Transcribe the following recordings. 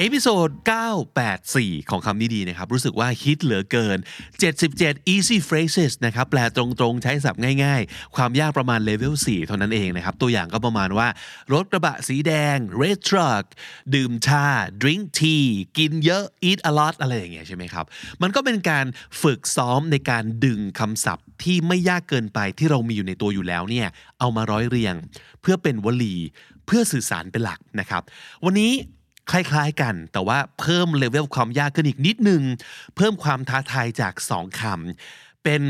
episode 984 ของคำนี้ดีนะครับ รู้สึกว่าฮิตเหลือเกิน 77 easy phrases นะครับ แปลตรงๆ ใช้ศัพท์ง่ายๆ ความยากประมาณเลเวล 4 เท่านั้นเองนะครับ ตัวอย่างก็ประมาณว่า รถกระบะสีแดง red truck ดื่มชา drink tea กินเยอะ eat a lot อะไรอย่างเงี้ยใช่ไหมครับ มันก็เป็นการฝึกซ้อมในการดึงคำศัพท์ที่ไม่ยากเกินไปที่เรามีอยู่ในตัวอยู่แล้วเนี่ย เอามาร้อยเรียง เพื่อเป็นวลี เพื่อสื่อสารเป็นหลักนะครับ วันนี้ คล้ายๆกัน แต่ว่าเพิ่มเลเวลความยากขึ้นอีกนิดนึง เพิ่มความท้าทายจาก 2คำเป็น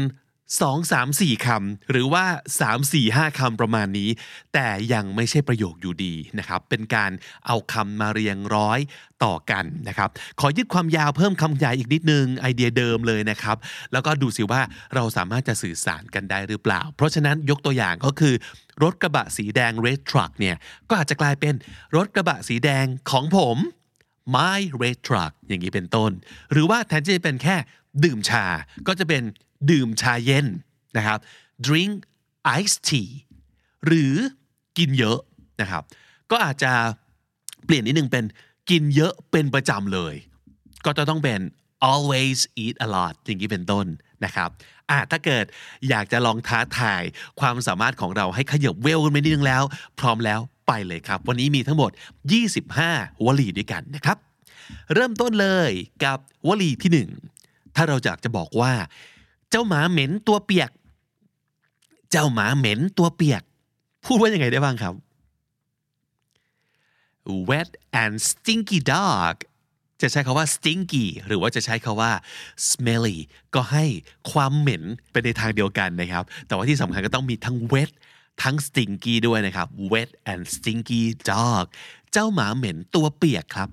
2 3 4คำหรือว่า3 4 5คำประมาณนี้ แต่ยังไม่ใช่ประโยคอยู่ดีนะครับเป็นการเอาคำมาเรียงร้อยต่อกันนะครับขอยึดความยาวเพิ่มคำใหญ่อีกนิดนึงไอเดียเดิมเลยนะครับ แล้วก็ดูสิว่าเราสามารถจะสื่อสารกันได้หรือเปล่า เพราะฉะนั้นยกตัวอย่างก็คือ รถกระบะสีแดง red truck เนี่ยก็อาจจะกลายเป็นรถกระบะสีแดงของผม my red truck อย่างนี้เป็นต้น หรือว่าแทนที่จะเป็นแค่ดื่มชา ก็จะเป็นดื่มชาเย็นนะครับ drink iced tea หรือกินเยอะนะครับ ก็อาจจะเปลี่ยนนิดนึงเป็นกินเยอะเป็นประจำเลย ก็จะต้องเป็น always eat a lot อย่างนี้เป็นต้น นะครับอะถ้าเกิดอยากจะลองท้าทายความสามารถของเราให้ขยับเวลกันไปนิดนึงแล้ว พร้อมแล้วไปเลยครับ วันนี้มีทั้งหมด 25 วลีด้วยกันนะครับ เริ่มต้นเลยกับวลีที่ 1 ถ้าเราอยากจะบอกว่า เจ้าหมาเหม็นตัวเปียก เจ้าหมาเหม็นตัวเปียก พูดว่ายังไงได้บ้างครับ wet and stinky dog จะใช้คาว่า stinky หรือว่าจะใช้คาว่า smelly ก็ให้ความเหม็นไปในทางเดียวกันนะครับ แต่ว่าที่สำคัญก็ต้องมีทั้ง wet ทั้ง stinky ด้วยนะครับ wet and stinky dog เจ้าหมาเหม็นตัวเปียกครับ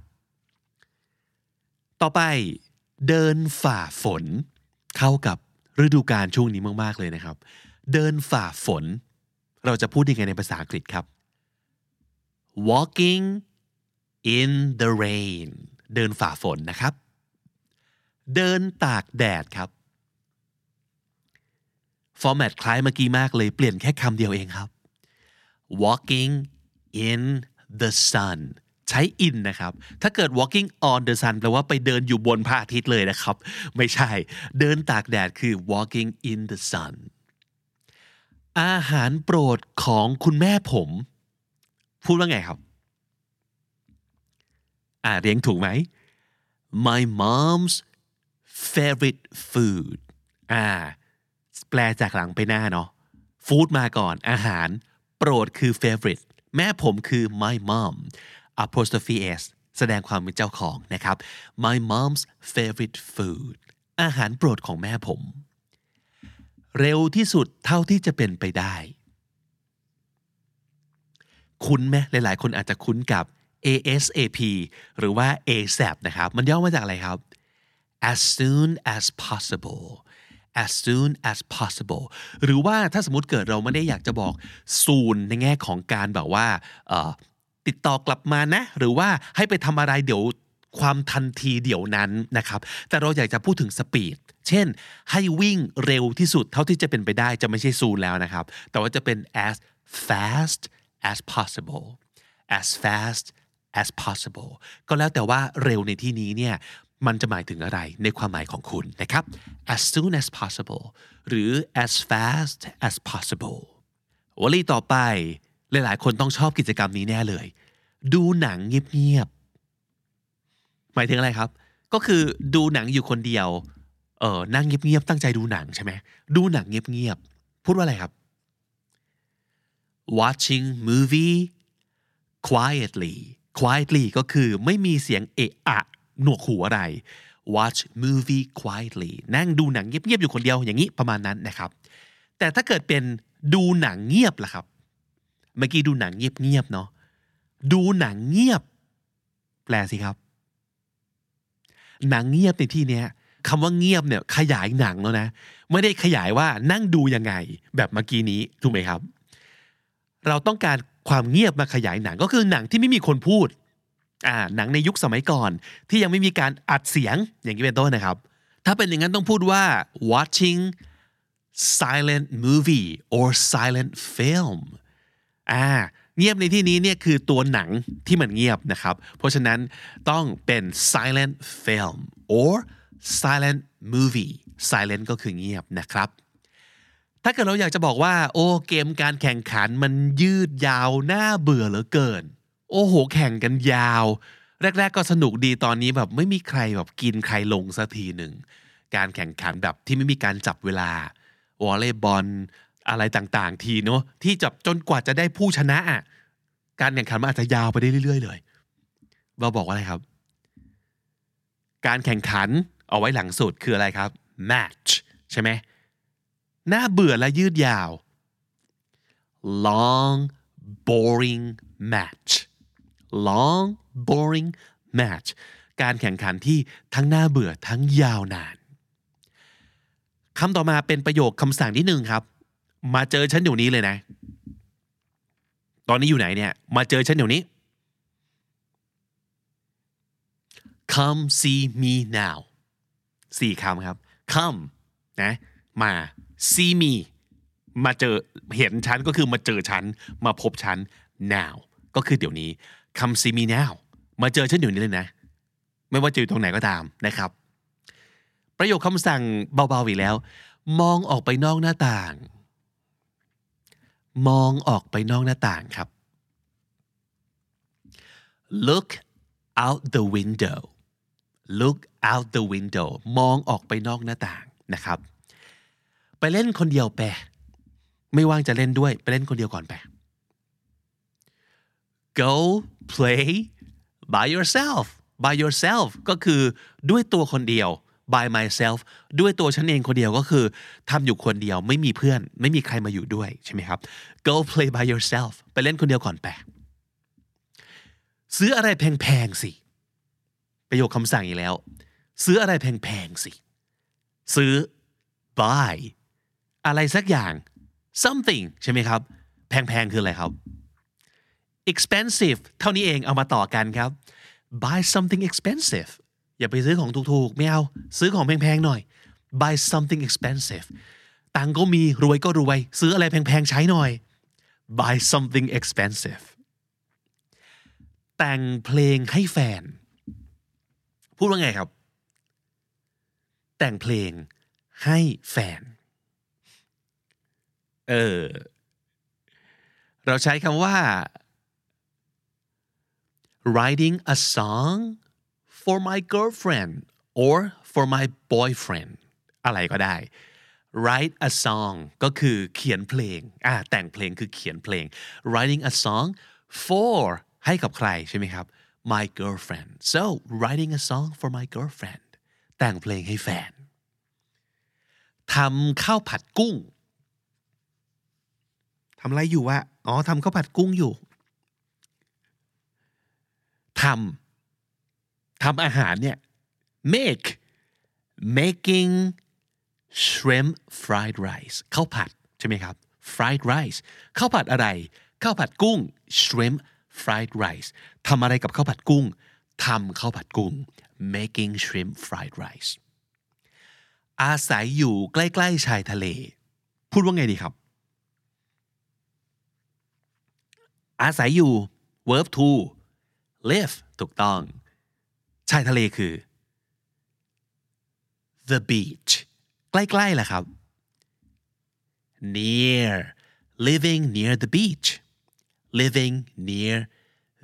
ต่อไปเดินฝ่าฝน เข้ากับฤดูกาลช่วงนี้มาก ๆ เลยนะครับ เดินฝ่าฝน เราจะพูดยังไงในภาษาอังกฤษครับ walking in the rain เดินฝ่าฝนนะครับ เดินตากแดดครับ ฟอร์แมตคล้ายเมื่อกี้มากเลยเปลี่ยนแค่คำเดียวเองครับ walking in the sun ใช้ in นะครับ ถ้าเกิด walking on the sun แปลว่าไปเดินอยู่บนพระอาทิตย์เลยนะครับ ไม่ใช่ เดินตากแดดคือ walking in the sun อาหารโปรดของคุณแม่ผม พูดว่าไงครับ อ่าเรียงถูกไหม my mom's favorite food อ่า แปลจากหลังไปหน้าเนาะฟู้ดมาก่อน อาหาร โปรดคือ favorite แม่ผมคือ my mom apostrophe s แสดงความเป็นเจ้าของนะครับ my mom's favorite food อาหารโปรดของแม่ผม เร็วที่สุดเท่าที่จะเป็นไปได้ คุ้นไหมหลาย ๆ คนอาจจะคุ้นกับ ASAP หรือว่า ASAP นะครับ มันย่อมาจากอะไรครับ as soon as possible as soon as possible หรือว่าถ้าสมมติเกิดเราไม่ได้อยากจะบอก soon ในแง่ของการแบบว่าติดต่อกลับมานะ หรือว่าให้ไปทำอะไรเดี๋ยวความทันทีเดี๋ยวนั้นนะครับ แต่เราอยากจะพูดถึงสปีด เช่น ให้วิ่งเร็วที่สุดเท่าที่จะเป็นไปได้จะไม่ใช่ soon แล้วนะครับ แต่ว่าจะเป็น as fast as possible as fast as possible ก็แล้วแต่ว่าเร็วในที่นี้เนี่ยมันจะหมายถึงอะไรในความหมายของคุณนะครับ as soon as possible หรือ as fast as possible วลีต่อไปหลายๆ คนต้องชอบกิจกรรมนี้แน่เลย ดูหนังเงียบๆ หมายถึงอะไรครับ ก็คือดูหนังอยู่คนเดียว เออนั่งเงียบๆ ตั้งใจดูหนังใช่ไหม ดูหนังเงียบๆ พูดว่าอะไรครับ watching movie quietly quietly ก็คือไม่มีเสียงเอะอะหนวกหูอะไร watch movie quietly นั่งดูหนังเงียบๆอยู่คนเดียวอย่างนี้ประมาณนั้นนะครับ แต่ถ้าเกิดเป็นดูหนังเงียบล่ะครับ เมื่อกี้ดูหนังเงียบๆเนาะดูหนังเงียบ แปลสิครับ หนังเงียบในที่เนี้ยคำว่าเงียบเนี่ยขยายหนังแล้วนะ ไม่ได้ขยายว่านั่งดูยังไง แบบเมื่อกี้นี้ถูกไหมครับ เราต้องการ ความเงียบมาขยายหนังก็คือหนังที่ไม่มีคนพูดอ่าหนังในยุคสมัยก่อน ที่ยังไม่มีการอัดเสียงอย่างนี้เป็นต้นนะครับ ถ้าเป็นอย่างนั้นต้องพูดว่า watching silent movie or silent film อ่าเงียบในที่นี้เนี่ยคือตัวหนังที่มันเงียบนะครับ เพราะฉะนั้นต้องเป็น silent film or silent movie silent ก็คือเงียบนะครับ ถ้าเกิดเราอยากจะบอกว่า โอ้เกมการแข่งขันมันยืดยาวน่าเบื่อเหลือเกิน โอ้โห แข่งกันยาว แรก ๆ ก็สนุกดีตอนนี้แบบไม่มีใครแบบกินใครลงสักทีหนึ่งการแข่งขันแบบที่ไม่มีการจับเวลาวอลเลย์บอลอะไรต่างๆ ทีเนาะที่จับจนกว่าจะได้ผู้ชนะอะการแข่งขันมันอาจจะยาวไปได้เรื่อย ๆ เลย เราบอกว่าอะไรครับ การแข่งขันเอาไว้หลังสุดคืออะไรครับ match ใช่ไหม น่าเบื่อและยืดยาว long boring match long boring match การแข่งขันที่ทั้งน่าเบื่อทั้งยาวนานคำต่อมาเป็นประโยคคำสั่งที่หนึ่งครับ มาเจอฉันเดี๋ยวนี้เลยนะ ตอนนี้อยู่ไหนเนี่ย มาเจอฉันเดี๋ยวนี้ come see me now สี่คำครับ come นะ มา see me มาเจอเห็นฉันก็คือมาเจอฉัน มาพบฉัน now ก็คือเดี๋ยวนี้ come see me now มาเจอฉันเดี๋ยวนี้เลยนะ ไม่ว่าจะอยู่ตรงไหนก็ตามนะครับ ประโยคคำสั่งเบาๆอีกแล้ว มองออกไปนอกหน้าต่าง มองออกไปนอกหน้าต่างครับ look out the window look out the window มองออกไปนอกหน้าต่างนะครับ ไปเล่นคนเดียวแปไม่ว่างจะเล่นด้วยไปเล่นคนเดียวก่อนแป go play by yourself by yourself ก็คือด้วยตัวคนเดียว by myself ด้วยตัวฉันเองคนเดียวก็คือทำอยู่คนเดียวไม่มีเพื่อน ไม่มีใครมาอยู่ด้วยใช่ไหมครับ go play by yourself ไปเล่นคนเดียวก่อนแปซื้ออะไรแพงๆสิ ประโยคคำสั่งอีกแล้ว ซื้ออะไรแพงๆสิ ซื้อ buy อะไรสักอย่าง something ใช่ไหมครับ แพงๆคืออะไรครับ expensive เท่านี้เองเอามาต่อกันครับ buy something expensive อย่าไปซื้อของถูกๆ ไม่เอา ซื้อของแพงๆหน่อย buy something expensive ตังก็มีรวยก็รวย ซื้ออะไรแพงๆ ใช้หน่อย buy something expensive แต่งเพลงให้แฟน พูดว่าไงครับ แต่งเพลงให้แฟน เออ เราใช้คำว่า writing a song for my girlfriend or for my boyfriend อะไรก็ได้ write a song ก็คือเขียนเพลงอ่าแต่งเพลงคือเขียนเพลง writing a song for ให้กับใครใช่ไหมครับ my girlfriend so writing a song for my girlfriend แต่งเพลงให้แฟนทำข้าวผัดกุ้งำอะไรอยู่วะอ๋อทำข้าวผัดกุ้งอยู่ทำทำอาหารเนี่ย make making shrimp fried rice ข้าวผัดใช่ไหมครับ fried rice ข้าวผัดอะไร ข้าวผัดกุ้ง shrimp fried rice ทำอะไรกับข้าวผัดกุ้งทำข้าวผัดกุ้ง making shrimp fried rice อาศัยอยู่ใกล้ ๆ ชายทะเล พูดว่าไงดีครับ อาศัยอยู่ verb to live ถูกต้อง ชายทะเลคือ the beach ใกล้ๆแหละครับ near living near the beach living near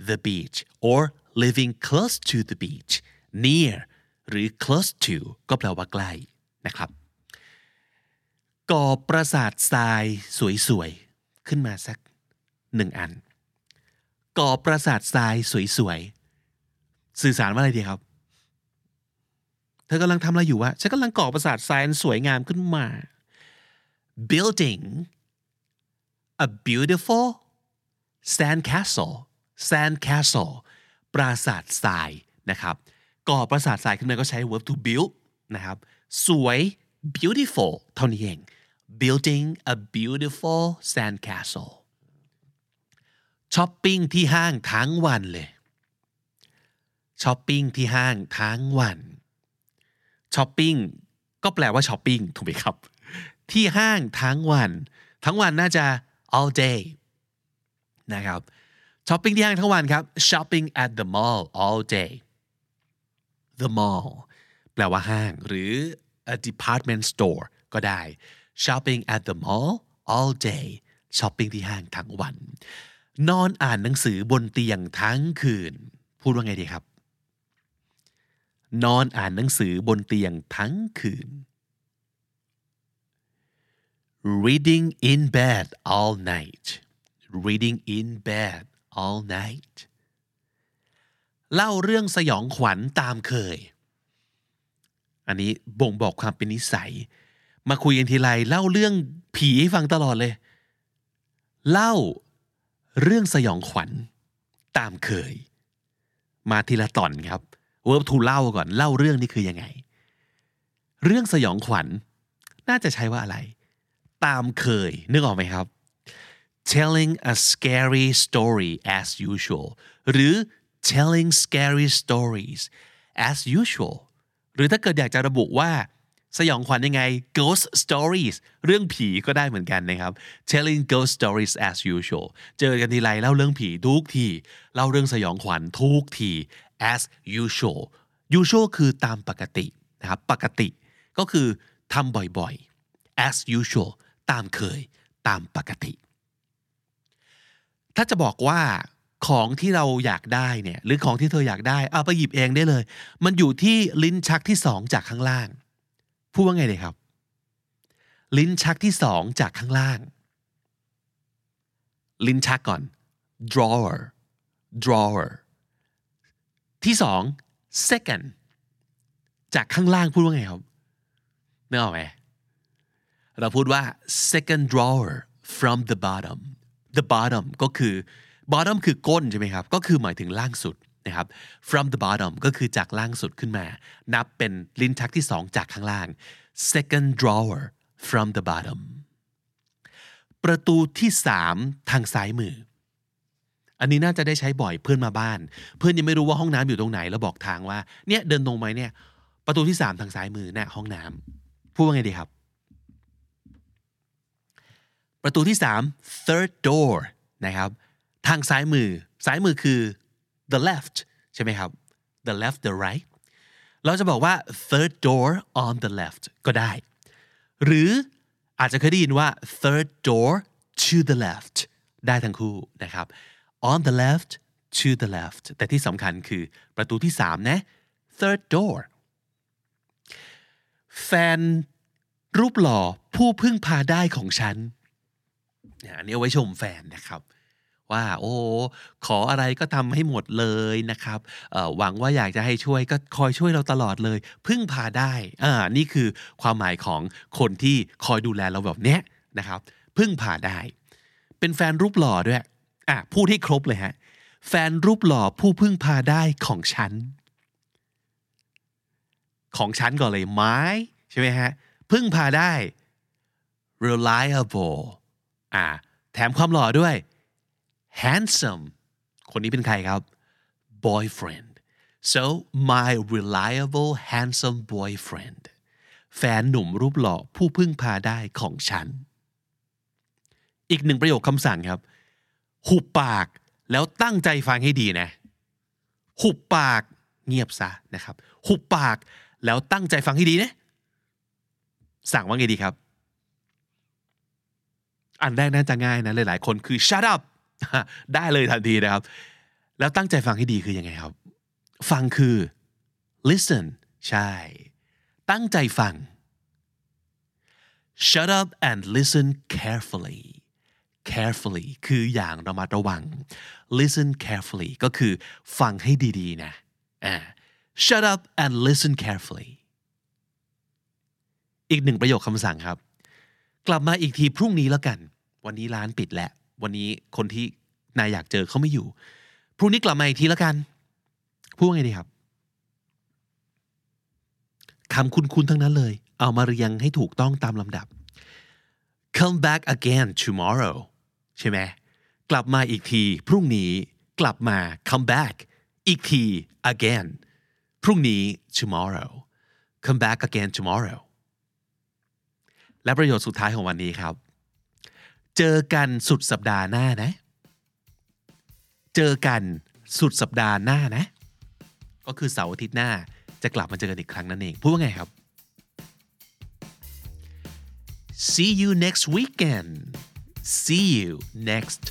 the beach or living close to the beach near หรือ close to ก็แปลว่าใกล้นะครับ ก่อปราสาททรายสวยๆ ขึ้นมาสักหนึ่งอัน ก่อปราสาททรายสวยๆ สื่อสารว่าอะไรดีครับ เธอกำลังทำอะไรอยู่วะ ฉันกำลังก่อปราสาททรายสวยงามขึ้นมา building a beautiful sand castle sand castle ปราสาททรายนะครับ ก่อปราสาททรายขึ้นมาก็ใช้ verb to build นะครับ สวย beautiful เท่านี้เอง building a beautiful sandcastle ช้อปปิ้งที่ห้างทั้งวันเลยช้อปปิ้งที่ห้างทั้งวันช้อปปิ้งก็แปลว่าช้อปปิ้งถูกไหมครับ ที่ห้างทั้งวัน ทั้งวันน่าจะ all day นะครับช้อปปิ้งที่ห้างทั้งวันครับ shopping at the mall all day the mall แปลว่าห้าง หรือ a department store ก็ได้ shopping at the mall all day ช้อปปิ้งที่ห้างทั้งวัน นอนอ่านหนังสือบนเตียงทั้งคืน พูดว่าไงดีครับ นอนอ่านหนังสือบนเตียงทั้งคืน reading in bed all night reading in bed all night เล่าเรื่องสยองขวัญตามเคย อันนี้บ่งบอกความเป็นนิสัย มาคุยกันทีไรเล่าเรื่องผีให้ฟังตลอดเลย เล่า เรื่องสยองขวัญตามเคย มาทีละตอนครับ verb to เล่าก่อนเล่าเรื่องนี่คือยังไง เรื่องสยองขวัญ น่าจะใช้ว่าอะไร ตามเคย นึกออกไหมครับ telling a scary story as usual หรือ telling scary stories as usual หรือถ้าเกิดอยากจะระบุว่า สยองขวัญยังไง ghost stories เรื่องผีก็ได้เหมือนกันนะครับ telling ghost stories as usual เจอกันทีไรเล่าเรื่องผีทุกทีเล่าเรื่องสยองขวัญทุกที as usual usual คือตามปกตินะครับปกติก็คือทำบ่อยๆ as usual ตามเคย ตามปกติ ถ้าจะบอกว่าของที่เราอยากได้เนี่ยหรือของที่เธออยากได้เอาไปหยิบเองได้เลย มันอยู่ที่ลิ้นชักที่สองจากข้างล่าง พูดว่าไงเลยครับ ลิ้นชักที่สองจากข้างล่าง ลิ้นชักก่อน drawer drawer ที่สอง second จากข้างล่างพูดว่าไงครับไม่ออกไหมเราพูดว่า second drawer from the bottom the bottom ก็คือ bottom คือก้นใช่ไหมครับ ก็คือหมายถึงล่างสุด นะครับ from the bottom ก็คือจากล่างสุดขึ้นมา นับเป็นลิ้นชักที่สองจากข้างล่าง second drawer from the bottom ประตูที่สามทางซ้ายมือ อันนี้น่าจะได้ใช้บ่อยเพื่อนมาบ้าน เพื่อนยังไม่รู้ว่าห้องน้ำอยู่ตรงไหนแล้วบอกทางว่าเนี่ยเดินตรงไปเนี่ย ประตูที่สามทางซ้ายมือเนี่ยห้องน้ำพูดว่าไงดีครับ ประตูที่สาม third door นะครับ ทางซ้ายมือ ซ้ายมือคือ the left ใช่ไหมครับ the left the right เราจะบอกว่า third door on the left ก็ได้ หรืออาจจะเคยได้ยินว่า third door to the left ได้ทั้งคู่นะครับ on the left to the left แต่ที่สำคัญคือประตูที่สามนะ third door แฟนรูปหล่อผู้พึ่งพาได้ของฉันอันนี้เอาไว้ชมแฟนนะครับ ว่าโอ้ขออะไรก็ทำให้หมดเลยนะครับหวังว่าอยากจะให้ช่วยก็คอยช่วยเราตลอดเลย พึ่งพาได้อ่านี่คือความหมายของคนที่คอยดูแลเราแบบเนี้ยนะครับ พึ่งพาได้ เป็นแฟนรูปหล่อด้วยอะพูดให้ครบเลยฮะแฟนรูปหล่อผู้พึ่งพาได้ของฉัน ของฉันก่อนเลยไม้ใช่ไหมฮะพึ่งพาได้ reliable อ่าแถมความหล่อด้วย handsome คนนี้เป็นใครครับ boyfriend so my reliable handsome boyfriend แฟนหนุ่มรูปหล่อผู้พึ่งพาได้ของฉัน อีกหนึ่งประโยคคำสั่งครับ หุบปากแล้วตั้งใจฟังให้ดีนะ หุบปากเงียบซะนะครับ หุบปากแล้วตั้งใจฟังให้ดีนะ สั่งว่าไงดีครับ อันแรกน่าจะง่ายนะหลายๆ คนคือ shut up ได้เลยทันทีนะครับ แล้วตั้งใจฟังให้ดีคือยังไงครับ ฟังคือ listen ใช่ ตั้งใจฟัง shut up and listen carefully carefully คืออย่างระมัดระวัง listen carefully ก็คือฟังให้ดีๆ นะอ่า shut up and listen carefully อีกหนึ่งประโยคคำสั่งครับ กลับมาอีกทีพรุ่งนี้แล้วกัน วันนี้ร้านปิดแล้ว วันนี้คนที่นายอยากเจอเขาไม่อยู่ พรุ่งนี้กลับมาอีกทีแล้วกัน พูดว่าไงดีครับคำคุ้นๆทั้งนั้นเลย เอามาเรียงให้ถูกต้องตามลำดับ come back again tomorrow ใช่ไหมกลับมาอีกที พรุ่งนี้กลับมา come back อีกที again พรุ่งนี้ tomorrow come back again tomorrow และประโยชน์สุดท้ายของวันนี้ครับ เจอกันสุดสัปดาห์หน้านะ เจอกันสุดสัปดาห์หน้านะ ก็คือเสาร์อาทิตย์หน้าจะกลับมาเจอกันอีกครั้งนั่นเอง พูดว่าไงครับ see you next weekend see you next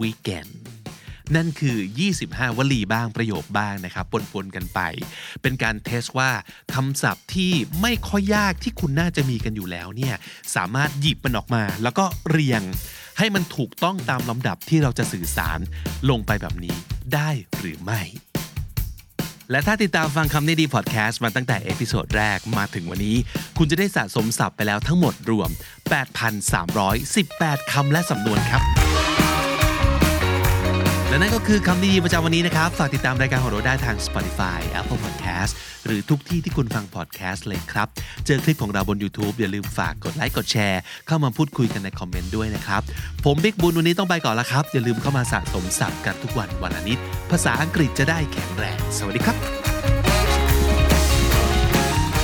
weekend นั่นคือ 25 วลีบ้างประโยคบ้างนะครับปนๆกันไป เป็นการ test ว่าคำศัพท์ที่ไม่ค่อยยากที่คุณน่าจะมีกันอยู่แล้วเนี่ยสามารถหยิบมันออกมา แล้วก็เรียงให้มันถูกต้องตามลำดับที่เราจะสื่อสารลงไปแบบนี้ได้หรือไม่ และถ้าติดตามฟังคำนี้ดีพอดแคสต์มาตั้งแต่ episode แรกมาถึงวันนี้ คุณจะได้สะสมศัพท์ไปแล้วทั้งหมดรวม 8,318 คำและสำนวนครับ และนั่นก็คือคำดีประจำวันนี้นะครับ ฝากติดตามรายการของเราได้ทาง Spotify Apple Podcast หรือทุกที่ที่คุณฟัง podcast เลยครับ เจอคลิปของเราบน YouTube อย่าลืมฝากกดไลค์กดแชร์ เข้ามาพูดคุยกันในคอมเมนต์ด้วยนะครับ ผมบิ๊กบุญวันนี้ต้องไปก่อนล้วครับ อย่าลืมเข้ามาสะสมศัพท์กันทุกวันวันละนิด ภาษาอังกฤษจะได้แข็งแรง สวัสดีครับ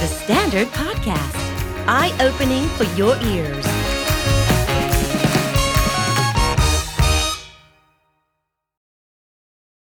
The Standard Podcast, eye opening for your ears.